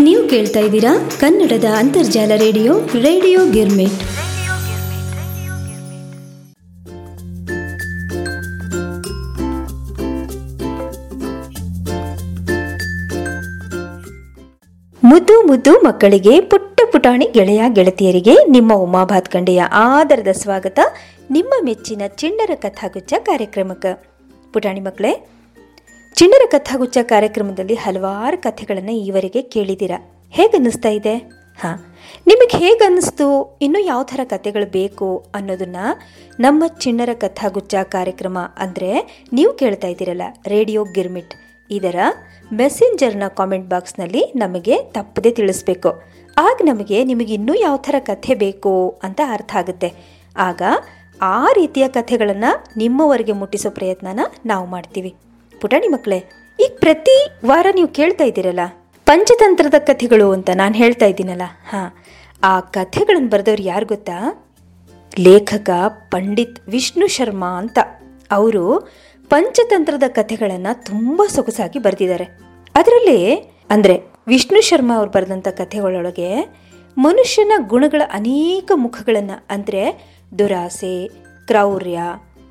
ನೀವು ಕೇಳ್ತಾ ಇದ್ದೀರಾ ಕನ್ನಡದ ಅಂತರ್ಜಾಲ ರೇಡಿಯೋ ರೇಡಿಯೋ ಗಿರ್ಮಿಟ್. ಮುದ್ದು ಮುದ್ದು ಮಕ್ಕಳಿಗೆ ಪುಟ್ಟ ಪುಟಾಣಿ ಗೆಳೆಯ ಗೆಳತಿಯರಿಗೆ ನಿಮ್ಮ ಉಮಾ ಭಾತ್ಕಂಡೆಯ ಆದರದ ಸ್ವಾಗತ, ನಿಮ್ಮ ಮೆಚ್ಚಿನ ಚಿಣ್ಣರ ಕಥಾಗುಚ್ಚ ಕಾರ್ಯಕ್ರಮಕ್ಕೆ. ಪುಟಾಣಿ ಮಕ್ಕಳೇ ಚಿಣ್ಣರ ಕಥಾಗುಚ್ಚ ಕಾರ್ಯಕ್ರಮದಲ್ಲಿ ಹಲವಾರು ಕಥೆಗಳನ್ನು ಈವರೆಗೆ ಕೇಳಿದ್ದೀರಾ? ಹೇಗನ್ನಿಸ್ತಾ ಇದೆ? ಹಾಂ, ನಿಮಗೆ ಹೇಗೆ ಅನ್ನಿಸ್ತು ಇನ್ನೂ ಯಾವ ಥರ ಕಥೆಗಳು ಬೇಕು ಅನ್ನೋದನ್ನು ನಮ್ಮ ಚಿಣ್ಣರ ಕಥಾಗುಚ್ಚ ಕಾರ್ಯಕ್ರಮ ಅಂದರೆ ನೀವು ಕೇಳ್ತಾ ಇದ್ದೀರಲ್ಲ, ರೇಡಿಯೋ ಗಿರ್ಮಿಟ್. ಇದರ ಮೆಸೆಂಜರ್ನ ಕಾಮೆಂಟ್ ಬಾಕ್ಸ್ನಲ್ಲಿ ನಮಗೆ ತಪ್ಪದೆ ತಿಳಿಸ್ಬೇಕು. ಆಗ ನಮಗೆ ನಿಮಗೆ ಇನ್ನೂ ಯಾವ ಥರ ಕಥೆ ಬೇಕು ಅಂತ ಅರ್ಥ ಆಗುತ್ತೆ. ಆಗ ಆ ರೀತಿಯ ಕಥೆಗಳನ್ನು ನಿಮ್ಮವರೆಗೆ ಮುಟ್ಟಿಸೋ ಪ್ರಯತ್ನನ ನಾವು ಮಾಡ್ತೀವಿ. ಪುಟಾಣಿ ಮಕ್ಕಳೇ, ಈಗ ಪ್ರತಿ ವಾರ ನೀವು ಕೇಳ್ತಾ ಇದ್ದೀರಲ್ಲ? ಪಂಚತಂತ್ರದ ಕಥೆಗಳು ಅಂತ ನಾನು ಹೇಳ್ತಾ ಇದ್ದೀನಲ್ಲ? ಹಾಂ, ಆ ಕಥೆಗಳನ್ನು ಬರೆದವ್ರು ಯಾರು ಗೊತ್ತಾ? ಲೇಖಕ ಪಂಡಿತ್ ವಿಷ್ಣು ಶರ್ಮಾ ಅಂತ. ಅವರು ಪಂಚತಂತ್ರದ ಕಥೆಗಳನ್ನು ತುಂಬ ಸೊಗಸಾಗಿ ಬರೆದಿದ್ದಾರೆ. ಅದರಲ್ಲಿ, ಅಂದರೆ ವಿಷ್ಣು ಶರ್ಮಾ ಅವರು ಬರೆದಂಥ ಕಥೆಗಳೊಳಗೆ ಮನುಷ್ಯನ ಗುಣಗಳ ಅನೇಕ ಮುಖಗಳನ್ನು, ಅಂದರೆ ದುರಾಸೆ, ಕ್ರೌರ್ಯ,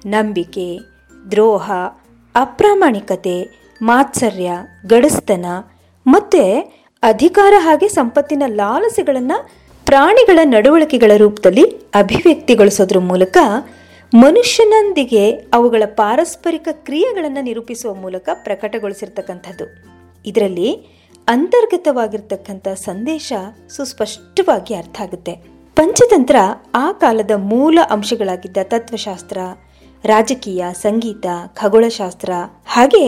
ನಂಬಿಕೆ, ದ್ರೋಹ ಅಪ್ರಾಮಾಣಿಕತೆ, ಮಾತ್ಸರ್ಯ, ಗಡಸ್ತನ ಮತ್ತು ಅಧಿಕಾರ ಹಾಗೆ ಸಂಪತ್ತಿನ ಲಾಲಸೆಗಳನ್ನು ಪ್ರಾಣಿಗಳ ನಡವಳಿಕೆಗಳ ರೂಪದಲ್ಲಿ ಅಭಿವ್ಯಕ್ತಿಗೊಳಿಸೋದ್ರ ಮೂಲಕ ಮನುಷ್ಯನೊಂದಿಗೆ ಅವುಗಳ ಪಾರಸ್ಪರಿಕ ಕ್ರಿಯೆಗಳನ್ನು ನಿರೂಪಿಸುವ ಮೂಲಕ ಪ್ರಕಟಗೊಳಿಸಿರ್ತಕ್ಕಂಥದ್ದು. ಇದರಲ್ಲಿ ಅಂತರ್ಗತವಾಗಿರ್ತಕ್ಕಂಥ ಸಂದೇಶ ಸುಸ್ಪಷ್ಟವಾಗಿ ಅರ್ಥ ಆಗುತ್ತೆ. ಪಂಚತಂತ್ರ ಆ ಕಾಲದ ಮೂಲ ಅಂಶಗಳಾಗಿದ್ದ ತತ್ವಶಾಸ್ತ್ರ ರಾಜಕೀಯ, ಸಂಗೀತ, ಖಗೋಳಶಾಸ್ತ್ರ, ಹಾಗೆ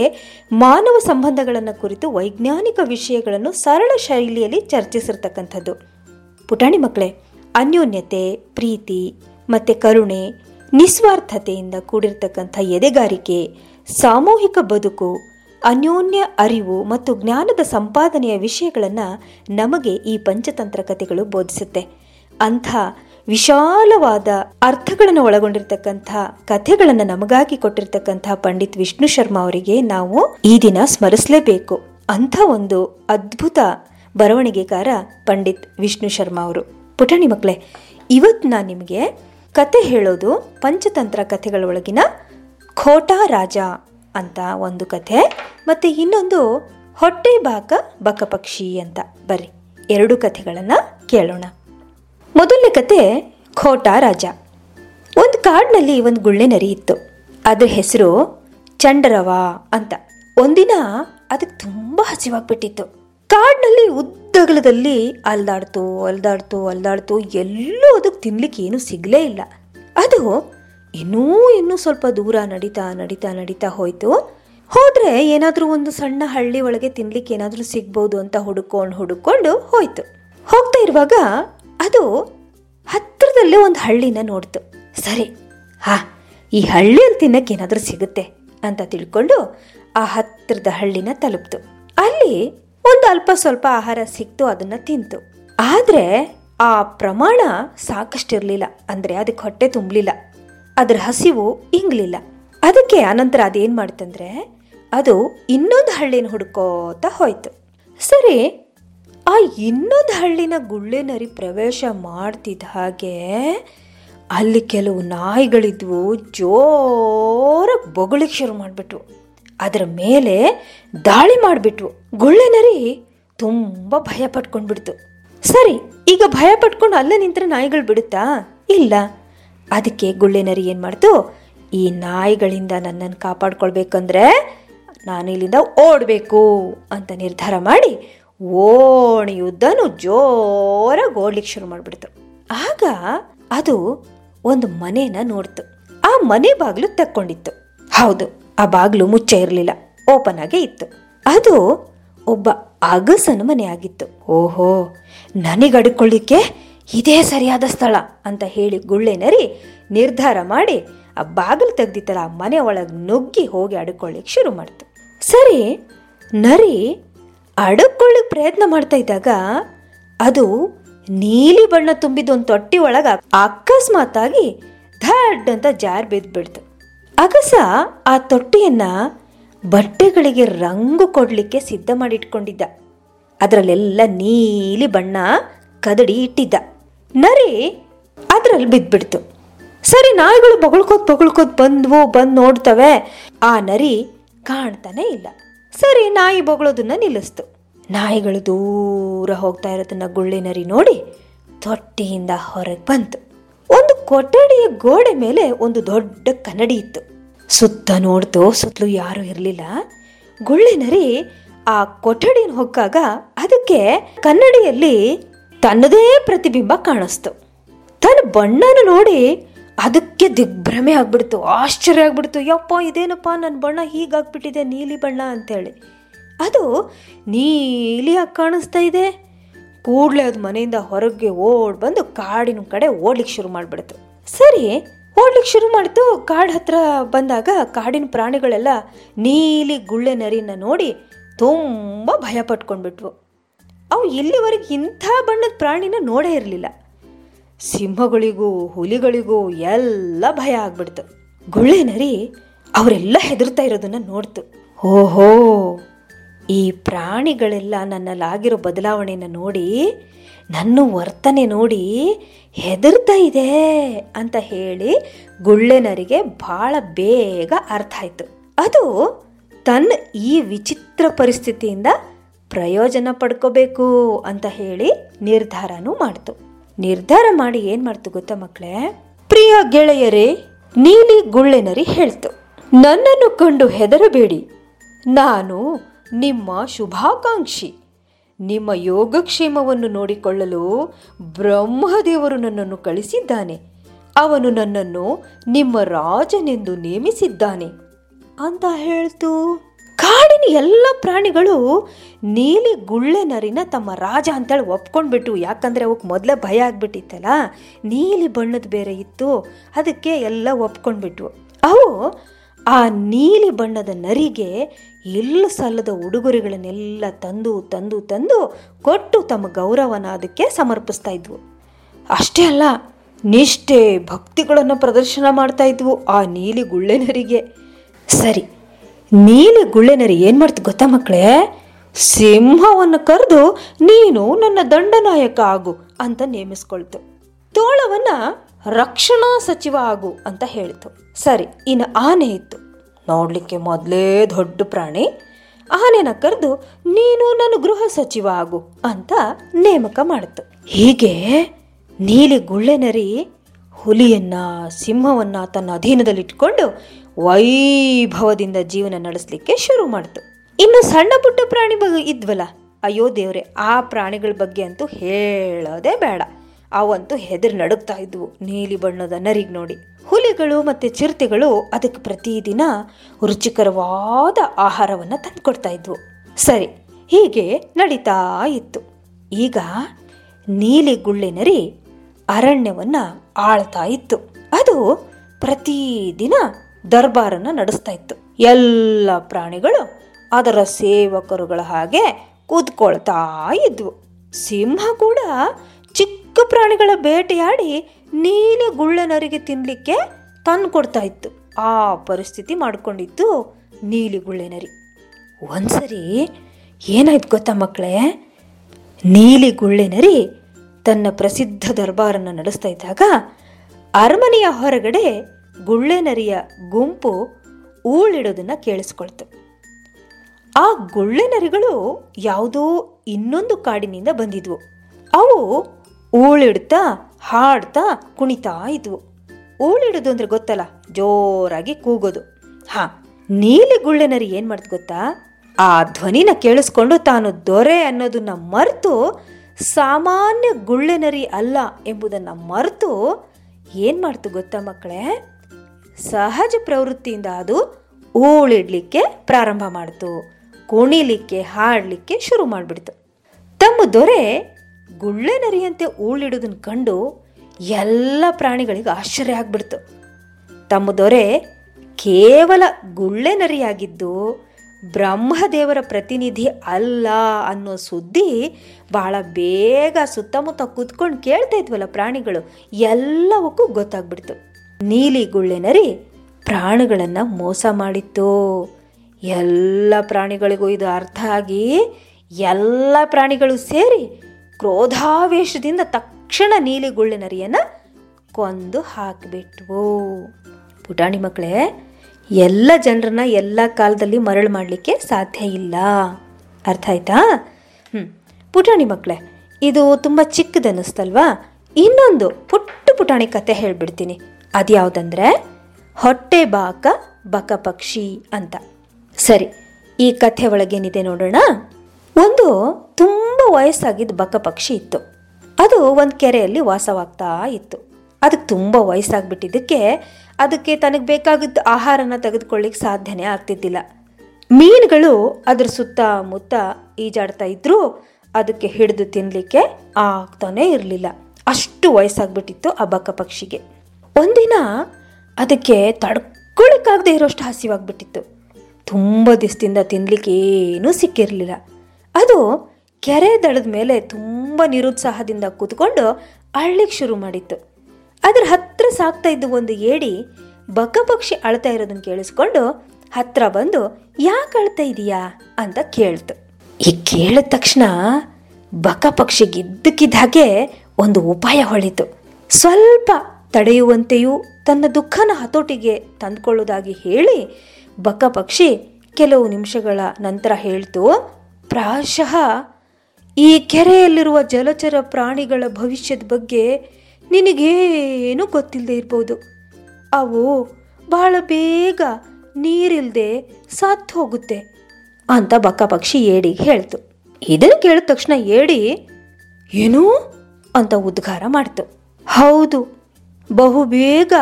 ಮಾನವ ಸಂಬಂಧಗಳನ್ನು ಕುರಿತು ವೈಜ್ಞಾನಿಕ ವಿಷಯಗಳನ್ನು ಸರಳ ಶೈಲಿಯಲ್ಲಿ ಚರ್ಚಿಸಿರ್ತಕ್ಕಂಥದ್ದು. ಪುಟಾಣಿ ಮಕ್ಕಳೇ, ಅನ್ಯೋನ್ಯತೆ, ಪ್ರೀತಿ, ಮತ್ತು ಕರುಣೆ, ನಿಸ್ವಾರ್ಥತೆಯಿಂದ ಕೂಡಿರ್ತಕ್ಕಂಥ ಎದೆಗಾರಿಕೆ, ಸಾಮೂಹಿಕ ಬದುಕು, ಅನ್ಯೋನ್ಯ ಅರಿವು ಮತ್ತು ಜ್ಞಾನದ ಸಂಪಾದನೆಯ ವಿಷಯಗಳನ್ನು ನಮಗೆ ಈ ಪಂಚತಂತ್ರ ಕಥೆಗಳು ಬೋಧಿಸುತ್ತೆ. ಅಂಥ ವಿಶಾಲವಾದ ಅರ್ಥಗಳನ್ನು ಒಳಗೊಂಡಿರ್ತಕ್ಕಂಥ ಕಥೆಗಳನ್ನು ನಮಗಾಗಿ ಕೊಟ್ಟಿರ್ತಕ್ಕಂಥ ಪಂಡಿತ್ ವಿಷ್ಣು ಶರ್ಮಾ ಅವರಿಗೆ ನಾವು ಈ ದಿನ ಸ್ಮರಿಸಲೇಬೇಕು ಅಂಥ ಒಂದು ಅದ್ಭುತ ಬರವಣಿಗೆಗಾರ ಪಂಡಿತ್ ವಿಷ್ಣು ಶರ್ಮಾ ಅವರು. ಪುಟಾಣಿ ಮಕ್ಕಳೇ, ಇವತ್ತು ನಾನು ನಿಮಗೆ ಕತೆ ಹೇಳೋದು ಪಂಚತಂತ್ರ ಕಥೆಗಳೊಳಗಿನ ಖೋಟಾ ರಾಜ ಅಂತ ಒಂದು ಕಥೆ ಮತ್ತೆ ಇನ್ನೊಂದು ಹೊಟ್ಟೆ ಬಾಕ ಬಕಪಕ್ಷಿ ಅಂತ. ಬರ್ರಿ, ಎರಡು ಕಥೆಗಳನ್ನು ಕೇಳೋಣ. ಮೊದಲನೇ ಕತೆ ಖೋಟಾ ರಾಜ. ಒಂದು ಕಾಡಿನಲ್ಲಿ ಒಂದು ಗುಳ್ಳೆ ನರಿ ಇತ್ತು ಅದ್ರ ಹೆಸರು ಚಂಡರವ ಅಂತ. ಒಂದಿನ ಅದಕ್ಕೆ ತುಂಬ ಹಸಿವಾಗ್ಬಿಟ್ಟಿತ್ತು. ಕಾಡಿನಲ್ಲಿ ಉದ್ದಗಲದಲ್ಲಿ ಅಲ್ದಾಡ್ತು ಅಲ್ದಾಡ್ತು ಅಲ್ದಾಡ್ತು ಎಲ್ಲೂ ಅದಕ್ಕೆ ತಿನ್ಲಿಕ್ಕೆ ಏನೂ ಸಿಗಲೇ ಇಲ್ಲ. ಅದು ಇನ್ನೂ ಇನ್ನೂ ಸ್ವಲ್ಪ ದೂರ ನಡೀತಾ ನಡೀತಾ ನಡೀತಾ ಹೋಯ್ತು. ಹೋದ್ರೆ ಏನಾದರೂ ಒಂದು ಸಣ್ಣ ಹಳ್ಳಿ ಒಳಗೆ ತಿನ್ಲಿಕ್ಕೆ ಏನಾದರೂ ಸಿಗ್ಬೋದು ಅಂತ ಹುಡುಕೊಂಡು ಹುಡುಕೊಂಡು ಹೋಯ್ತು. ಹೋಗ್ತಾ ಇರುವಾಗ ಅದು ಹತ್ತಿರದಲ್ಲೇ ಒಂದು ಹಳ್ಳಿನ ನೋಡ್ತು. ಸರಿ, ಹಾ, ಈ ಹಳ್ಳಿಯಲ್ಲಿ ತಿನ್ನಕ್ಕೆ ಏನಾದರೂ ಸಿಗುತ್ತೆ ಅಂತ ತಿಳ್ಕೊಂಡು ಆ ಹತ್ತಿರದ ಹಳ್ಳಿನ ತಲುಪ್ತು. ಅಲ್ಲಿ ಒಂದು ಅಲ್ಪ ಸ್ವಲ್ಪ ಆಹಾರ ಸಿಕ್ತು, ಅದನ್ನ ತಿಂತು. ಆದ್ರೆ ಆ ಪ್ರಮಾಣ ಸಾಕಷ್ಟಿರಲಿಲ್ಲ. ಅಂದ್ರೆ ಅದಕ್ಕೆ ಹೊಟ್ಟೆ ತುಂಬಲಿಲ್ಲ. ಅದ್ರ ಹಸಿವು ಇಂಗ್ಲಿಲ್ಲ. ಅದಕ್ಕೆ ಅನಂತರ ಅದೇನ್ ಮಾಡ್ತಂದ್ರೆ ಅದು ಇನ್ನೊಂದು ಹಳ್ಳಿನ ಹುಡ್ಕೋತ ಹೋಯ್ತು. ಸರಿ ಆ ಇನ್ನೊಂದು ಹಳ್ಳಿನ ಗುಳ್ಳೆ ನರಿ ಪ್ರವೇಶ ಮಾಡ್ತಿದ್ದ ಹಾಗೆ ಅಲ್ಲಿ ಕೆಲವು ನಾಯಿಗಳಿದ್ವು ಜೋರಾಗಿ ಬೊಗಳಿಗೆ ಶುರು ಮಾಡಿಬಿಟ್ವು ಅದರ ಮೇಲೆ ದಾಳಿ ಮಾಡಿಬಿಟ್ವು ಗುಳ್ಳೆ ನರಿ ತುಂಬ ಭಯ ಪಟ್ಕೊಂಡ್ಬಿಡ್ತು. ಸರಿ, ಈಗ ಭಯ ಪಟ್ಕೊಂಡು ಅಲ್ಲೇ ನಿಂತರೆ ನಾಯಿಗಳು ಬಿಡುತ್ತಾ? ಇಲ್ಲ. ಅದಕ್ಕೆ ಗುಳ್ಳೆ ನರಿ ಏನು ಮಾಡ್ತು? ಈ ನಾಯಿಗಳಿಂದ ನನ್ನನ್ನು ಕಾಪಾಡ್ಕೊಳ್ಬೇಕಂದ್ರೆ ನಾನು ಇಲ್ಲಿಂದ ಓಡಬೇಕು ಅಂತ ನಿರ್ಧಾರ ಮಾಡಿ ಓಣಿಯುದ್ದನು ಜೋರಾಗಿ ಓಡ್ಲಿಕ್ಕೆ ಶುರು ಮಾಡಿಬಿಡ್ತು. ಆಗ ಅದು ಒಂದು ಮನೇನ ನೋಡ್ತು. ಆ ಮನೆ ಬಾಗಿಲು ತಕ್ಕೊಂಡಿತ್ತು. ಹೌದು, ಆ ಬಾಗಿಲು ಮುಚ್ಚ ಇರಲಿಲ್ಲ. ಓಪನ್ ಆಗೇ ಇತ್ತು. ಅದು ಒಬ್ಬ ಅಗಸನ ಮನೆ ಆಗಿತ್ತು. ಓಹೋ, ನನಗೆ ಅಡ್ಕೊಳ್ಳಿಕ್ಕೆ ಇದೇ ಸರಿಯಾದ ಸ್ಥಳ ಅಂತ ಹೇಳಿ ಗುಳ್ಳೆ ನರಿ ನಿರ್ಧಾರ ಮಾಡಿ ಆ ಬಾಗಿಲು ತೆಗ್ದಿತ್ತಲ್ಲ, ಆ ಮನೆ ಒಳಗೆ ನುಗ್ಗಿ ಹೋಗಿ ಅಡ್ಕೊಳ್ಳಿಕ್ಕೆ ಶುರು ಮಾಡ್ತು. ಸರಿ, ನರಿ ಅಡಕೊಳ್ಳಿಕ್ ಪ್ರಯತ್ನ ಮಾಡ್ತಾ ಇದ್ದಾಗ ಅದು ನೀಲಿ ಬಣ್ಣ ತುಂಬಿದ ಒಂದು ತೊಟ್ಟಿ ಒಳಗ ಅಕಸ್ಮಾತಾಗಿ ಧಡ್ ಅಂತ ಜಾರ್ ಬಿದ್ದುಬಿಡ್ತು ಅಗಸ ಆ ತೊಟ್ಟಿಯನ್ನ ಬಟ್ಟೆಗಳಿಗೆ ರಂಗು ಕೊಡ್ಲಿಕ್ಕೆ ಸಿದ್ಧ ಮಾಡಿಟ್ಕೊಂಡಿದ್ದ. ಅದರಲ್ಲೆಲ್ಲ ನೀಲಿ ಬಣ್ಣ ಕದಡಿ ಇಟ್ಟಿದ್ದ. ನರಿ ಅದ್ರಲ್ಲಿ ಬಿದ್ದುಬಿಡ್ತು ಸರಿ ನಾಯಿಗಳು ಬೊಗಳ್ಕೋತ್ ಬೊಗಳ್ಕೋತ್ ಬಂದ್ವು ಬಂದು ನೋಡ್ತವೆ. ಆ ನರಿ ಕಾಣ್ತಾನೆ ಇಲ್ಲ. ಸರಿ, ನಾಯಿ ಬೊಗಳೋದನ್ನು ನಿಲ್ಲಿಸ್ತು. ನಾಯಿಗಳು ದೂರ ಹೋಗ್ತಾ ಇರೋದನ್ನ ಗುಳ್ಳೆ ನರಿ ನೋಡಿ ತೊಟ್ಟಿಯಿಂದ ಹೊರಗೆ ಬಂತು. ಒಂದು ಕೊಠಡಿಯ ಗೋಡೆ ಮೇಲೆ ಒಂದು ದೊಡ್ಡ ಕನ್ನಡಿ ಇತ್ತು. ಸುತ್ತ ನೋಡ್ತು ಸುತ್ತಲೂ ಯಾರೂ ಇರಲಿಲ್ಲ. ಗುಳ್ಳೆ ನರಿ ಆ ಕೊಠಡಿನ ಹೊಕ್ಕಾಗ ಅದಕ್ಕೆ ಕನ್ನಡಿಯಲ್ಲಿ ತನ್ನದೇ ಪ್ರತಿಬಿಂಬ ಕಾಣಿಸ್ತು. ತನ್ನ ಬಣ್ಣನ ನೋಡಿ ಅದಕ್ಕೆ ದಿಗ್ಭ್ರಮೆ ಆಗ್ಬಿಡ್ತು, ಆಶ್ಚರ್ಯ ಆಗ್ಬಿಡ್ತು. ಯಪ್ಪ, ಇದೇನಪ್ಪ ನನ್ನ ಬಣ್ಣ ಹೀಗಾಗ್ಬಿಟ್ಟಿದೆ, ನೀಲಿ ಬಣ್ಣ ಅಂತೇಳಿ. ಅದು ನೀಲಿಯಾಗಿ ಕಾಣಿಸ್ತಾ ಇದೆ. ಕೂಡಲೇ ಅದು ಮನೆಯಿಂದ ಹೊರಗೆ ಓಡ್ ಬಂದು ಕಾಡಿನ ಕಡೆ ಓಡ್ಲಿಕ್ಕೆ ಶುರು ಮಾಡಿಬಿಡ್ತು. ಸರಿ ಓಡ್ಲಿಕ್ಕೆ ಶುರು ಮಾಡಿತು. ಕಾಡು ಹತ್ರ ಬಂದಾಗ ಕಾಡಿನ ಪ್ರಾಣಿಗಳೆಲ್ಲ ನೀಲಿ ಗುಳ್ಳೆ ನರಿನ ನೋಡಿ ತುಂಬ ಭಯ ಪಟ್ಕೊಂಡ್ಬಿಟ್ವು. ಅವು ಇಲ್ಲಿವರೆಗೆ ಇಂಥ ಬಣ್ಣದ ಪ್ರಾಣಿನ ನೋಡೇ ಇರಲಿಲ್ಲ. ಸಿಂಹಗಳಿಗೂ, ಹುಲಿಗಳಿಗೂ ಎಲ್ಲ ಭಯ ಆಗ್ಬಿಡ್ತು. ಗುಳ್ಳೆ ನರಿ ಅವರೆಲ್ಲ ಹೆದರ್ತಾ ಇರೋದನ್ನ ನೋಡ್ತು. ಓಹೋ, ಈ ಪ್ರಾಣಿಗಳೆಲ್ಲ ನನ್ನಲ್ಲಾಗಿರೋ ಬದಲಾವಣೆನ ನೋಡಿ, ನನ್ನ ವರ್ತನೆ ನೋಡಿ ಹೆದರ್ತಾ ಇದೆ ಅಂತ ಹೇಳಿ ಗುಳ್ಳೆನರಿಗೆ ಬಹಳ ಬೇಗ ಅರ್ಥ ಆಯ್ತು. ಅದು ತನ್ನ ಈ ವಿಚಿತ್ರ ಪರಿಸ್ಥಿತಿಯಿಂದ ಪ್ರಯೋಜನ ಪಡ್ಕೋಬೇಕು ಅಂತ ಹೇಳಿ ನಿರ್ಧಾರನೂ ಮಾಡ್ತು. ನಿರ್ಧಾರ ಮಾಡಿ ಏನ್ ಮಾಡ್ತು ಗೊತ್ತಾ ಮಕ್ಕಳೇ ಪ್ರಿಯ ಗೆಳೆಯರೇ, ನೀಲಿ ಗುಳ್ಳೆನರಿ ಹೇಳ್ತು. ನನ್ನನ್ನು ಕಂಡು ಹೆದರಬೇಡಿ. ನಾನು ನಿಮ್ಮ ಶುಭಾಕಾಂಕ್ಷಿ. ನಿಮ್ಮ ಯೋಗಕ್ಷೇಮವನ್ನು ನೋಡಿಕೊಳ್ಳಲು ಬ್ರಹ್ಮದೇವರು ನನ್ನನ್ನು ಕಳಿಸಿದ್ದಾನೆ. ಅವನು ನನ್ನನ್ನು ನಿಮ್ಮ ರಾಜನೆಂದು ನೇಮಿಸಿದ್ದಾನೆ. ಅಂತ ಹೇಳ್ತು. ಕಾಡಿನ ಎಲ್ಲ ಪ್ರಾಣಿಗಳು ನೀಲಿ ಗುಳ್ಳೆ ನರಿನ ತಮ್ಮ ರಾಜ ಅಂತೇಳಿ ಒಪ್ಕೊಂಡ್ಬಿಟ್ಟು ಯಾಕಂದ್ರೆ ಅವಕ್ಕೆ ಮೊದಲೇ ಭಯ ಆಗ್ಬಿಟ್ಟಿತ್ತಲ್ಲ? ನೀಲಿ ಬಣ್ಣದ ಬೇರೆ ಇತ್ತು. ಅದಕ್ಕೆ ಎಲ್ಲ ಒಪ್ಕೊಂಡ್ಬಿಟ್ವು. ಅವು ಆ ನೀಲಿ ಬಣ್ಣದ ನರಿಗೆ ಎಲ್ಲ ಸಲ್ಲದ ಉಡುಗೊರೆಗಳನ್ನೆಲ್ಲ ತಂದು ತಂದು ತಂದು ಕೊಟ್ಟು ತಮ್ಮ ಗೌರವನ ಅದಕ್ಕೆ ಸಮರ್ಪಿಸ್ತಾ ಇದ್ವು. ಅಷ್ಟೇ ಅಲ್ಲ, ನಿಷ್ಠೆ, ಭಕ್ತಿಗಳನ್ನು ಪ್ರದರ್ಶನ ಮಾಡ್ತಾ ಇದ್ವು ಆ ನೀಲಿ ಗುಳ್ಳೆನರಿಗೆ ಸರಿ ನೀಲಿ ಗುಳ್ಳೆನರಿ ಏನು ಮಾಡ್ತು ಗೊತ್ತಾ ಮಕ್ಕಳೇ? ಸಿಂಹವನ್ನು ಕರೆದು ನೀನು ನನ್ನ ದಂಡನಾಯಕ ಆಗು ಅಂತ ನೇಮಿಸ್ಕೊಳ್ತು. ತೋಳವನ್ನ ರಕ್ಷಣಾ ಸಚಿವ ಆಗು ಅಂತ ಹೇಳ್ತು. ಸರಿ, ಇನ್ನು ಆನೆ ಇತ್ತು. ನೋಡಲಿಕ್ಕೆ ಮೊದಲೇ ದೊಡ್ಡ ಪ್ರಾಣಿ. ಆನೆನ ಕರೆದು ನೀನು ನನ್ನ ಗೃಹ ಸಚಿವ ಆಗು ಅಂತ ನೇಮಕ ಮಾಡಿತು. ಹೀಗೆ ನೀಲಿ ಗುಳ್ಳೆನರಿ ಹುಲಿಯನ್ನ, ಸಿಂಹವನ್ನ ತನ್ನ ಅಧೀನದಲ್ಲಿಟ್ಕೊಂಡು ವೈಭವದಿಂದ ಜೀವನ ನಡೆಸಲಿಕ್ಕೆ ಶುರು ಮಾಡ್ತು. ಇನ್ನು ಸಣ್ಣ ಪುಟ್ಟ ಪ್ರಾಣಿ ಬಗ್ಗೆ ಇದ್ವಲ್ಲ, ಅಯ್ಯೋ ದೇವ್ರೆ, ಆ ಪ್ರಾಣಿಗಳ ಬಗ್ಗೆ ಅಂತೂ ಹೇಳೋದೇ ಬೇಡ. ಅವಂತೂ ಹೆದರ್ ನಡುಗ್ತಾ ಇದ್ವು, ನೀಲಿ ಬಣ್ಣದ ನರಿಗೆ ನೋಡಿ. ಹುಲಿಗಳು ಮತ್ತೆ ಚಿರತೆಗಳು ಅದಕ್ಕೆ ಪ್ರತಿದಿನ ರುಚಿಕರವಾದ ಆಹಾರವನ್ನು ತಂದುಕೊಡ್ತಾ ಇದ್ವು. ಸರಿ, ಹೀಗೆ ನಡೀತಾ ಇತ್ತು. ಈಗ ನೀಲಿ ಗುಳ್ಳೆ ನರಿ ಅರಣ್ಯವನ್ನ ಆಳ್ತಾ ಇತ್ತು. ಅದು ಪ್ರತಿದಿನ ದರ್ಬಾರನ್ನ ನಡೆಸ್ತಾ ಇತ್ತು. ಎಲ್ಲ ಪ್ರಾಣಿಗಳು ಅದರ ಸೇವಕರುಗಳ ಹಾಗೆ ಕೂತ್ಕೊಳ್ತಾ ಇದ್ವು. ಸಿಂಹ ಕೂಡ ಚಿಕ್ಕ ಪ್ರಾಣಿಗಳ ಬೇಟೆಯಾಡಿ ನೀಲಿ ಗುಳ್ಳೆನರಿಗೆ ತಿನ್ನಲಿಕ್ಕೆ ತಂದು ಕೊಡ್ತಾ ಇತ್ತು. ಆ ಪರಿಸ್ಥಿತಿ ಮಾಡ್ಕೊಂಡಿತ್ತು ನೀಲಿ ಗುಳ್ಳೆನರಿ. ಒಂದ್ಸರಿ ಏನಾಯ್ತು ಗೊತ್ತಾ ಮಕ್ಕಳೇ? ನೀಲಿ ಗುಳ್ಳೆನರಿ ತನ್ನ ಪ್ರಸಿದ್ಧ ದರ್ಬಾರನ್ನು ನಡೆಸ್ತಾ ಇದ್ದಾಗ ಅರಮನೆಯ ಹೊರಗಡೆ ಗುಳ್ಳೆನರಿಯ ಗುಂಪು ಊಳಿಡೋದನ್ನ ಕೇಳಿಸ್ಕೊಳ್ತು. ಆ ಗುಳ್ಳೆನರಿಗಳು ಯಾವುದೋ ಇನ್ನೊಂದು ಕಾಡಿನಿಂದ ಬಂದಿದ್ವು. ಅವು ಊಳಿಡ್ತಾ, ಹಾಡ್ತಾ ಕುಣಿತಾ ಇದ್ವು. ಊಳಿಡೋದು ಅಂದ್ರೆ ಗೊತ್ತಲ್ಲ, ಜೋರಾಗಿ ಕೂಗೋದು. ಹಾ, ನೀಲಿ ಗುಳ್ಳೆನರಿ ಏನ್ ಮಾಡ್ತು ಗೊತ್ತಾ? ಆ ಧ್ವನಿನ ಕೇಳಿಸ್ಕೊಂಡು ತಾನು ದೊರೆ ಅನ್ನೋದನ್ನ ಮರೆತು ಸಾಮಾನ್ಯ ಗುಳ್ಳೆನರಿ ಅಲ್ಲ ಎಂಬುದನ್ನ ಮರೆತು ಏನ್ ಮಾಡ್ತು ಗೊತ್ತಾ ಮಕ್ಕಳೇ? ಸಹಜ ಪ್ರವೃತ್ತಿಯಿಂದ ಅದು ಊಳಿಡ್ಲಿಕ್ಕೆ ಪ್ರಾರಂಭ ಮಾಡಿತು. ಕುಣಿಲಿಕ್ಕೆ, ಹಾಡಲಿಕ್ಕೆ ಶುರು ಮಾಡಿಬಿಡ್ತು. ತಮ್ಮ ದೊರೆ ಗುಳ್ಳೆ ನರಿಯಂತೆ ಊಳಿಡೋದನ್ನ ಕಂಡು ಎಲ್ಲ ಪ್ರಾಣಿಗಳಿಗೆ ಆಶ್ಚರ್ಯ ಆಗ್ಬಿಡ್ತು. ತಮ್ಮ ದೊರೆ ಕೇವಲ ಗುಳ್ಳೆ ನರಿಯಾಗಿದ್ದು ಬ್ರಹ್ಮದೇವರ ಪ್ರತಿನಿಧಿ ಅಲ್ಲ ಅನ್ನೋ ಸುದ್ದಿ ಬಹಳ ಬೇಗ ಸುತ್ತಮುತ್ತ ಕೂತ್ಕೊಂಡು ಕೇಳ್ತಾ ಇದ್ವಲ್ಲ ಪ್ರಾಣಿಗಳು ಎಲ್ಲವಕ್ಕೂ ಗೊತ್ತಾಗ್ಬಿಡ್ತು. ನೀಲಿ ಗುಳ್ಳೆನರಿ ಪ್ರಾಣಿಗಳನ್ನು ಮೋಸ ಮಾಡಿತ್ತು. ಎಲ್ಲ ಪ್ರಾಣಿಗಳಿಗೂ ಇದು ಅರ್ಥ ಆಗಿ ಎಲ್ಲ ಪ್ರಾಣಿಗಳು ಸೇರಿ ಕ್ರೋಧಾವೇಶದಿಂದ ತಕ್ಷಣ ನೀಲಿ ನರಿಯನ್ನು ಕೊಂದು ಹಾಕಿಬಿಟ್ವು. ಪುಟಾಣಿ ಮಕ್ಕಳೇ, ಎಲ್ಲ ಜನರನ್ನ ಎಲ್ಲ ಕಾಲದಲ್ಲಿ ಮರಳು ಮಾಡಲಿಕ್ಕೆ ಸಾಧ್ಯ ಇಲ್ಲ. ಅರ್ಥ ಆಯ್ತಾ? ಹ್ಞೂ ಪುಟಾಣಿ ಮಕ್ಕಳೇ, ಇದು ತುಂಬ ಚಿಕ್ಕದನ್ನಿಸ್ತಲ್ವಾ? ಇನ್ನೊಂದು ಪುಟ್ಟ ಪುಟಾಣಿ ಕತೆ ಹೇಳ್ಬಿಡ್ತೀನಿ. ಅದ್ಯಾವುದಂದ್ರೆ ಹೊಟ್ಟೆ ಬಾಕ ಬಕ ಪಕ್ಷಿ ಅಂತ. ಸರಿ, ಈ ಕಥೆ ಒಳಗೇನಿದೆ ನೋಡೋಣ. ಒಂದು ತುಂಬ ವಯಸ್ಸಾಗಿದ್ದ ಬಕ ಪಕ್ಷಿ ಇತ್ತು. ಅದು ಒಂದು ಕೆರೆಯಲ್ಲಿ ವಾಸವಾಗ್ತಾ ಇತ್ತು. ಅದಕ್ಕೆ ತುಂಬ ವಯಸ್ಸಾಗ್ಬಿಟ್ಟಿದ್ದಕ್ಕೆ ಅದಕ್ಕೆ ತನಗೆ ಬೇಕಾಗಿದ್ದ ಆಹಾರನ ತೆಗೆದುಕೊಳ್ಳಿಕ್ಕೆ ಸಾಧ್ಯನೇ ಆಗ್ತಿದ್ದಿಲ್ಲ. ಮೀನುಗಳು ಅದ್ರ ಸುತ್ತಮುತ್ತ ಈಜಾಡ್ತಾ ಇದ್ರೂ ಅದಕ್ಕೆ ಹಿಡಿದು ತಿನ್ನಲಿಕ್ಕೆ ಆಗ್ತಾನೇ ಇರಲಿಲ್ಲ. ಅಷ್ಟು ವಯಸ್ಸಾಗ್ಬಿಟ್ಟಿತ್ತು ಆ ಬಕ ಪಕ್ಷಿಗೆ. ಒಂದಿನ ಅದಕ್ಕೆ ತಡ್ಕೊಳಕ್ಕಾಗದೆ ಇರೋಷ್ಟು ಹಸಿವಾಗ್ಬಿಟ್ಟಿತ್ತು ತುಂಬ ದಿವಸದಿಂದ ತಿನ್ಲಿಕ್ಕೆ ಏನೂ ಸಿಕ್ಕಿರಲಿಲ್ಲ. ಅದು ಕೆರೆ ದಡದ ಮೇಲೆ ತುಂಬ ನಿರುತ್ಸಾಹದಿಂದ ಕೂತ್ಕೊಂಡು ಅಳ್ಲಿಕ್ಕೆ ಶುರು ಮಾಡಿತ್ತು. ಅದ್ರ ಹತ್ರ ಸಾಕ್ತಾ ಇದ್ದ ಒಂದು ಏಡಿ ಬಕ ಪಕ್ಷಿ ಅಳ್ತಾ ಇರೋದನ್ನ ಕೇಳಿಸ್ಕೊಂಡು ಹತ್ರ ಬಂದು, ಯಾಕೆ ಅಳ್ತಾ ಇದೀಯಾ? ಅಂತ ಕೇಳ್ತು. ಈ ಕೇಳಿದ ತಕ್ಷಣ ಬಕ ಪಕ್ಷಿಗಿದ್ದಕ್ಕಿದ್ದ ಹಾಗೆ ಒಂದು ಉಪಾಯ ಹೊಳಿತು. ಸ್ವಲ್ಪ ತಡೆಯುವಂತೆಯೂ ತನ್ನ ದುಃಖನ ಹತೋಟಿಗೆ ತಂದುಕೊಳ್ಳುವುದಾಗಿ ಹೇಳಿ ಬಕ ಪಕ್ಷಿ ಕೆಲವು ನಿಮಿಷಗಳ ನಂತರ ಹೇಳ್ತು, ಪ್ರಾಯಶಃ ಈ ಕೆರೆಯಲ್ಲಿರುವ ಜಲಚರ ಪ್ರಾಣಿಗಳ ಭವಿಷ್ಯದ ಬಗ್ಗೆ ನಿನಗೇನು ಗೊತ್ತಿಲ್ಲದೆ ಇರ್ಬೋದು. ಅವು ಬಹಳ ಬೇಗ ನೀರಿಲ್ಲದೆ ಸತ್ತು ಹೋಗುತ್ತೆ ಅಂತ ಬಕ್ಕ ಪಕ್ಷಿ ಏಡಿಗೆ ಹೇಳ್ತು. ಇದನ್ನು ಕೇಳಿದ ತಕ್ಷಣ ಏಡಿ, ಏನು? ಅಂತ ಉದ್ಗಾರ ಮಾಡ್ತು. ಹೌದು ಬಹು ಬೇಗ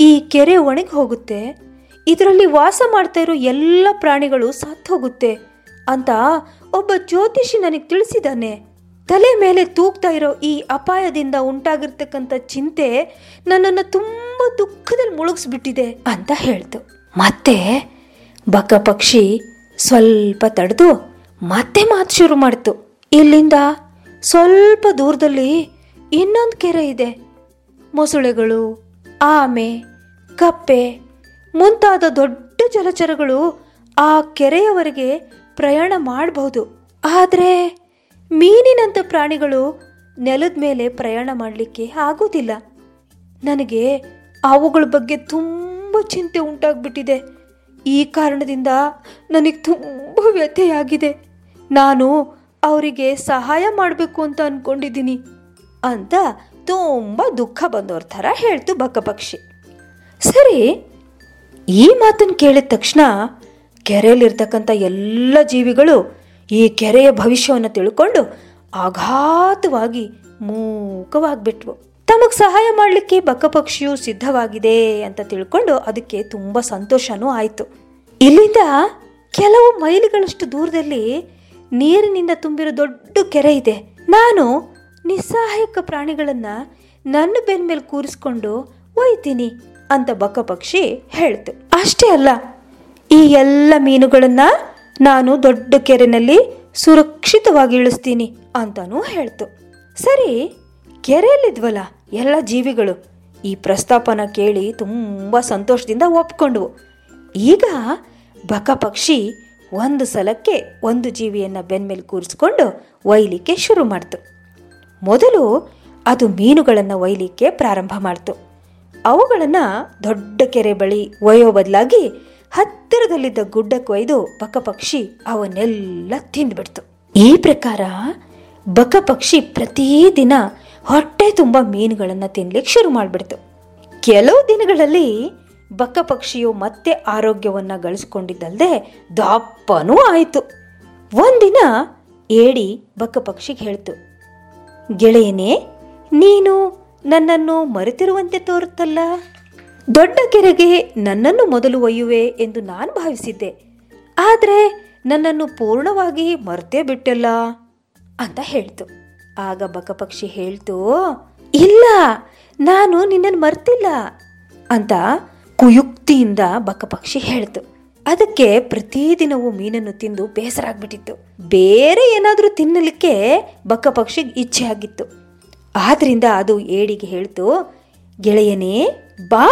ಈ ಕೆರೆ ಒಣಗಿ ಹೋಗುತ್ತೆ. ಇದರಲ್ಲಿ ವಾಸ ಮಾಡ್ತಾ ಇರೋ ಎಲ್ಲ ಪ್ರಾಣಿಗಳು ಸತ್ತು ಹೋಗುತ್ತೆ ಅಂತ ಒಬ್ಬ ಜ್ಯೋತಿಷಿ ನನಗೆ ತಿಳಿಸಿದ್ದಾನೆ ತಲೆ ಮೇಲೆ ತೂಗ್ತಾ ಇರೋ ಈ ಅಪಾಯದಿಂದ ಉಂಟಾಗಿರ್ತಕ್ಕಂಥ ಚಿಂತೆ ನನ್ನನ್ನು ತುಂಬ ದುಃಖದಲ್ಲಿ ಮುಳುಗಿಸ್ಬಿಟ್ಟಿದೆ ಅಂತ ಹೇಳ್ತು. ಮತ್ತೆ ಬಕ ಪಕ್ಷಿ ಸ್ವಲ್ಪ ತಡೆದು ಮತ್ತೆ ಮಾತು ಶುರು ಮಾಡ್ತು. ಇಲ್ಲಿಂದ ಸ್ವಲ್ಪ ದೂರದಲ್ಲಿ ಇನ್ನೊಂದು ಕೆರೆ ಇದೆ. ಮೊಸಳೆಗಳು, ಆಮೆ, ಕಪ್ಪೆ ಮುಂತಾದ ದೊಡ್ಡ ಜಲಚರಗಳು ಆ ಕೆರೆಯವರೆಗೆ ಪ್ರಯಾಣ ಮಾಡಬಹುದು. ಆದರೆ ಮೀನಿನಂಥ ಪ್ರಾಣಿಗಳು ನೆಲದ ಮೇಲೆ ಪ್ರಯಾಣ ಮಾಡಲಿಕ್ಕೆ ಆಗೋದಿಲ್ಲ ನನಗೆ ಅವುಗಳ ಬಗ್ಗೆ ತುಂಬ ಚಿಂತೆ ಉಂಟಾಗ್ಬಿಟ್ಟಿದೆ. ಈ ಕಾರಣದಿಂದ ನನಗೆ ತುಂಬ ವ್ಯಥೆಯಾಗಿದೆ. ನಾನು ಅವರಿಗೆ ಸಹಾಯ ಮಾಡಬೇಕು ಅಂತ ಅಂದ್ಕೊಂಡಿದ್ದೀನಿ ಅಂತ ತುಂಬ ದುಃಖ ಬಂದವ್ರ ಥರ ಹೇಳ್ತು ಬಕ್ಕ ಪಕ್ಷಿ ಸರಿ, ಈ ಮಾತನ್ನು ಕೇಳಿದ ತಕ್ಷಣ ಕೆರೆಯಲ್ಲಿರ್ತಕ್ಕಂಥ ಎಲ್ಲ ಜೀವಿಗಳು ಈ ಕೆರೆಯ ಭವಿಷ್ಯವನ್ನು ತಿಳ್ಕೊಂಡು ಆಘಾತವಾಗಿ ಮೂಕವಾಗಿಬಿಟ್ವು. ತಮಗೆ ಸಹಾಯ ಮಾಡಲಿಕ್ಕೆ ಬಕಪಕ್ಷಿಯು ಸಿದ್ಧವಾಗಿದೆ ಅಂತ ತಿಳ್ಕೊಂಡು ಅದಕ್ಕೆ ತುಂಬ ಸಂತೋಷನೂ ಆಯಿತು. ಇಲ್ಲಿಂದ ಕೆಲವು ಮೈಲಿಗಳಷ್ಟು ದೂರದಲ್ಲಿ ನೀರಿನಿಂದ ತುಂಬಿರೋ ದೊಡ್ಡ ಕೆರೆ ಇದೆ. ನಾನು ನಿಸ್ಸಹಾಯಕ ಪ್ರಾಣಿಗಳನ್ನು ನನ್ನ ಬೆನ್ ಮೇಲೆ ಕೂರಿಸ್ಕೊಂಡು ಒಯ್ತೀನಿ ಅಂತ ಬಕ ಪಕ್ಷಿ ಹೇಳ್ತು. ಅಷ್ಟೇ ಅಲ್ಲ, ಈ ಎಲ್ಲ ಮೀನುಗಳನ್ನು ನಾನು ದೊಡ್ಡ ಕೆರೆನಲ್ಲಿ ಸುರಕ್ಷಿತವಾಗಿ ಇಳಿಸ್ತೀನಿ ಅಂತಾನೂ ಹೇಳ್ತು. ಸರಿ, ಕೆರೆಯಲ್ಲಿದ್ವಲ್ಲ ಎಲ್ಲ ಜೀವಿಗಳು? ಈ ಪ್ರಸ್ತಾಪನ ಕೇಳಿ ತುಂಬ ಸಂತೋಷದಿಂದ ಒಪ್ಕೊಂಡ್ವು. ಈಗ ಬಕ ಪಕ್ಷಿ ಒಂದು ಸಲಕ್ಕೆ ಒಂದು ಜೀವಿಯನ್ನು ಬೆನ್ಮೇಲೆ ಕೂರಿಸ್ಕೊಂಡು ಒಯ್ಲಿಕ್ಕೆ ಶುರು ಮಾಡ್ತು. ಮೊದಲು ಅದು ಮೀನುಗಳನ್ನು ಒಯ್ಲಿಕ್ಕೆ ಪ್ರಾರಂಭ ಮಾಡ್ತು. ಅವುಗಳನ್ನು ದೊಡ್ಡ ಕೆರೆ ಬಳಿ ಒಯ್ಯೋ ಬದಲಾಗಿ ಹತ್ತಿರದಲ್ಲಿದ್ದ ಗುಡ್ಡಕ್ಕೆ ಒಯ್ದು ಬಕಪಕ್ಷಿ ಅವನ್ನೆಲ್ಲ ತಿಂದ್ಬಿಡ್ತು. ಈ ಪ್ರಕಾರ ಬಕಪಕ್ಷಿ ಪ್ರತಿದಿನ ಹೊಟ್ಟೆ ತುಂಬ ಮೀನುಗಳನ್ನು ತಿನ್ಲಿಕ್ಕೆ ಶುರು ಮಾಡಿಬಿಡ್ತು. ಕೆಲವು ದಿನಗಳಲ್ಲಿ ಬಕಪಕ್ಷಿಯು ಮತ್ತೆ ಆರೋಗ್ಯವನ್ನು ಗಳಿಸ್ಕೊಂಡಿದ್ದಲ್ಲದೆ ದಪ್ಪನೂ ಆಯಿತು. ಒಂದಿನ ಏಡಿ ಬಕಪಕ್ಷಿಗೆ ಹೇಳ್ತು ಗೆಳೆಯನೇ, ನೀನು ನನ್ನನ್ನು ಮರೆತಿರುವಂತೆ ತೋರುತ್ತಲ್ಲ? ದೊಡ್ಡ ಕೆರೆಗೆ ನನ್ನನ್ನು ಮೊದಲು ಒಯ್ಯುವೆ ಎಂದು ನಾನು ಭಾವಿಸಿದ್ದೆ. ಆದರೆ ನನ್ನನ್ನು ಪೂರ್ಣವಾಗಿ ಮರ್ತೇ ಬಿಟ್ಟಲ್ಲ? ಅಂತ ಹೇಳ್ತು. ಆಗ ಬಕಪಕ್ಷಿ ಹೇಳ್ತು, ಇಲ್ಲ, ನಾನು ನಿನ್ನನ್ನು ಮರ್ತಿಲ್ಲ ಅಂತ ಕುಯುಕ್ತಿಯಿಂದ ಬಕಪಕ್ಷಿ ಹೇಳ್ತು. ಅದಕ್ಕೆ ಪ್ರತಿದಿನವೂ ಮೀನನ್ನು ತಿಂದು ಬೇಸರ ಆಗ್ಬಿಟ್ಟಿತ್ತು. ಬೇರೆ ಏನಾದರೂ ತಿನ್ನಲಿಕ್ಕೆ ಪಕ್ಷಿಗೆ ಇಚ್ಛೆ ಆಗಿತ್ತು. ಆದ್ರಿಂದ ಅದು ಏಡಿಗೆ ಹೇಳ್ತು, ಗೆಳೆಯನೇ, ಬಾ,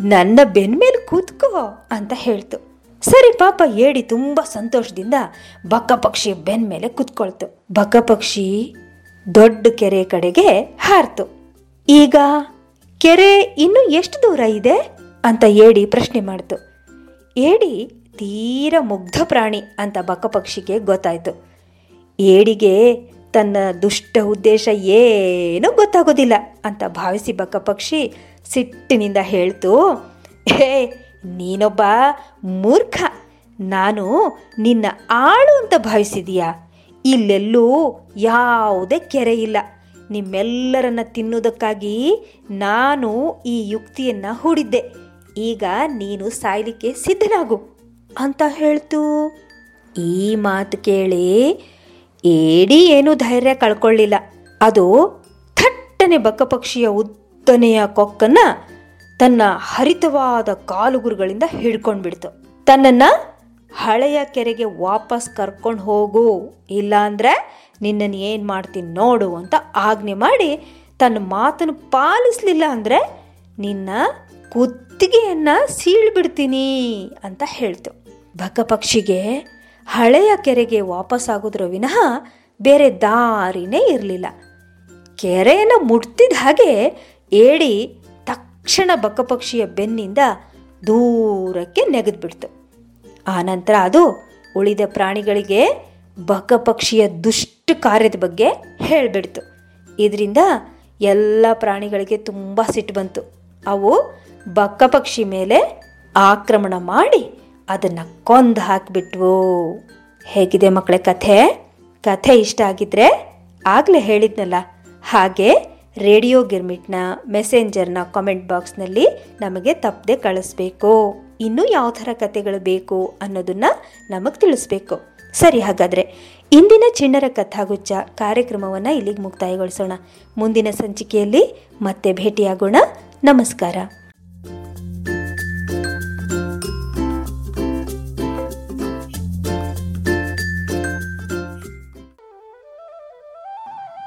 ನನ್ನ ಬೆನ್ಮೇಲೆ ಕೂತ್ಕೋ, ಅಂತ ಹೇಳ್ತು. ಸರಿ ಪಾಪ ಏಡಿ ತುಂಬ ಸಂತೋಷದಿಂದ ಬಕ್ಕ ಪಕ್ಷಿ ಬೆನ್ ಮೇಲೆ ಕುತ್ಕೊಳ್ತು. ಬಕ್ಕ ಪಕ್ಷಿ ದೊಡ್ಡ ಕೆರೆ ಕಡೆಗೆ ಹಾರ್ತು. ಈಗ ಕೆರೆ ಇನ್ನು ಎಷ್ಟು ದೂರ ಇದೆ? ಅಂತ ಏಡಿ ಪ್ರಶ್ನೆ ಮಾಡ್ತು. ಏಡಿ ತೀರ ಮುಗ್ಧ ಪ್ರಾಣಿ ಅಂತ ಬಕ ಪಕ್ಷಿಗೆ ಗೊತ್ತಾಯ್ತು. ಏಡಿಗೆ ತನ್ನ ದುಷ್ಟ ಉದ್ದೇಶ ಏನೂ ಗೊತ್ತಾಗೋದಿಲ್ಲ ಅಂತ ಭಾವಿಸಿ ಬಕ ಪಕ್ಷಿ ಸಿಟ್ಟಿನಿಂದ ಹೇಳ್ತು, ಹೇ, ನೀನೊಬ್ಬ ಮೂರ್ಖ. ನಾನು ನಿನ್ನ ಆಳು ಅಂತ ಭಾವಿಸಿದೀಯಾ? ಇಲ್ಲೆಲ್ಲೂ ಯಾವುದೇ ಕೆರೆ ಇಲ್ಲ. ನಿಮ್ಮೆಲ್ಲರನ್ನ ತಿನ್ನೋದಕ್ಕಾಗಿ ನಾನು ಈ ಯುಕ್ತಿಯನ್ನು ಹೂಡಿದ್ದೆ. ಈಗ ನೀನು ಸಾಯ್ಲಿಕ್ಕೆ ಸಿದ್ಧನಾಗು. ಅಂತ ಹೇಳ್ತು. ಈ ಮಾತು ಕೇಳಿ ಏಡಿ ಏನೂ ಧೈರ್ಯ ಕಳ್ಕೊಳ್ಳಿಲ್ಲ. ಅದು ಥಟ್ಟನೆ ಬಕ್ಕಪಕ್ಷಿಯ ಉದ್ದನೆಯ ಕೊಕ್ಕನ್ನ ತನ್ನ ಹರಿತವಾದ ಕಾಲುಗುರುಗಳಿಂದ ಹಿಡ್ಕೊಂಡ್ಬಿಡ್ತು. ತನ್ನನ್ನ ಹಳೆಯ ಕೆರೆಗೆ ವಾಪಸ್ ಕರ್ಕೊಂಡು ಹೋಗು, ಇಲ್ಲಾಂದ್ರೆ ನಿನ್ನನ್ನು ಏನು ಮಾಡ್ತೀನಿ ನೋಡು ಅಂತ ಆಜ್ಞೆ ಮಾಡಿ ತನ್ನ ಮಾತನ್ನು ಪಾಲಿಸ್ಲಿಲ್ಲ ಅಂದರೆ ನಿನ್ನ ಕುತ್ತಿಗೆಯನ್ನು ಸೀಳ್ಬಿಡ್ತೀನಿ ಅಂತ ಹೇಳ್ತು. ಬಕಪಕ್ಷಿಗೆ ಹಳೆಯ ಕೆರೆಗೆ ವಾಪಸ್ ಆಗೋದ್ರ ವಿನಃ ಬೇರೆ ದಾರಿನೇ ಇರಲಿಲ್ಲ. ಕೆರೆಯನ್ನು ಮುಟ್ತಿದ ಹಾಗೆ ಏಡಿ ತಕ್ಷಣ ಬಕಪಕ್ಷಿಯ ಬೆನ್ನಿಂದ ದೂರಕ್ಕೆ ನೆಗೆದ್ಬಿಡ್ತು. ಆನಂತರ ಅದು ಉಳಿದ ಪ್ರಾಣಿಗಳಿಗೆ ಬಕಪಕ್ಷಿಯ ದುಷ್ಟ ಕಾರ್ಯದ ಬಗ್ಗೆ ಹೇಳಿಬಿಡ್ತು. ಇದರಿಂದ ಎಲ್ಲ ಪ್ರಾಣಿಗಳಿಗೆ ತುಂಬ ಸಿಟ್ಟು ಬಂತು. ಅವು ಬಕ್ಕ ಪಕ್ಷಿ ಮೇಲೆ ಆಕ್ರಮಣ ಮಾಡಿ ಅದನ್ನು ಕೊಂದು ಹಾಕಿಬಿಟ್ವು. ಹೇಗಿದೆ ಮಕ್ಕಳ ಕಥೆ? ಕಥೆ ಇಷ್ಟ ಆಗಿದ್ರೆ ಆಗಲೇ ಹೇಳಿದ್ನಲ್ಲ. ಹಾಗೆ ರೇಡಿಯೋ ಗಿರ್ಮಿಟ್ನ ಮೆಸೆಂಜರ್ನ ಕಾಮೆಂಟ್ ಬಾಕ್ಸ್ನಲ್ಲಿ ನಮಗೆ ತಪ್ಪದೆ ಕಳಿಸ್ಬೇಕು. ಇನ್ನೂ ಯಾವ ಥರ ಕಥೆಗಳು ಬೇಕು ಅನ್ನೋದನ್ನ ನಮಗೆ ತಿಳಿಸ್ಬೇಕು. ಸರಿ, ಹಾಗಾದರೆ ಇಂದಿನ ಚಿಣ್ಣರ ಕಥಾಗುಚ್ಚ ಕಾರ್ಯಕ್ರಮವನ್ನು ಇಲ್ಲಿಗೆ ಮುಕ್ತಾಯಗೊಳಿಸೋಣ. ಮುಂದಿನ ಸಂಚಿಕೆಯಲ್ಲಿ ಮತ್ತೆ ಭೇಟಿಯಾಗೋಣ. ನಮಸ್ಕಾರ.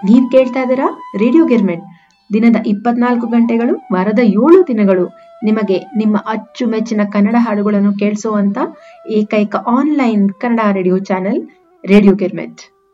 ನೀವ್ ಕೇಳ್ತಾ ಇದ್ದೀರಾ ರೇಡಿಯೋ ಗಿರ್ಮೆಂಟ್. ದಿನದ ಇಪ್ಪತ್ನಾಲ್ಕು ಗಂಟೆಗಳು, ವಾರದ ಏಳು ದಿನಗಳು. ನಿಮಗೆ ನಿಮ್ಮ ಅಚ್ಚುಮೆಚ್ಚಿನ ಕನ್ನಡ ಹಾಡುಗಳನ್ನು ಕೇಳಿಸುವಂತ ಏಕೈಕ online Kannada radio channel radio Girmit.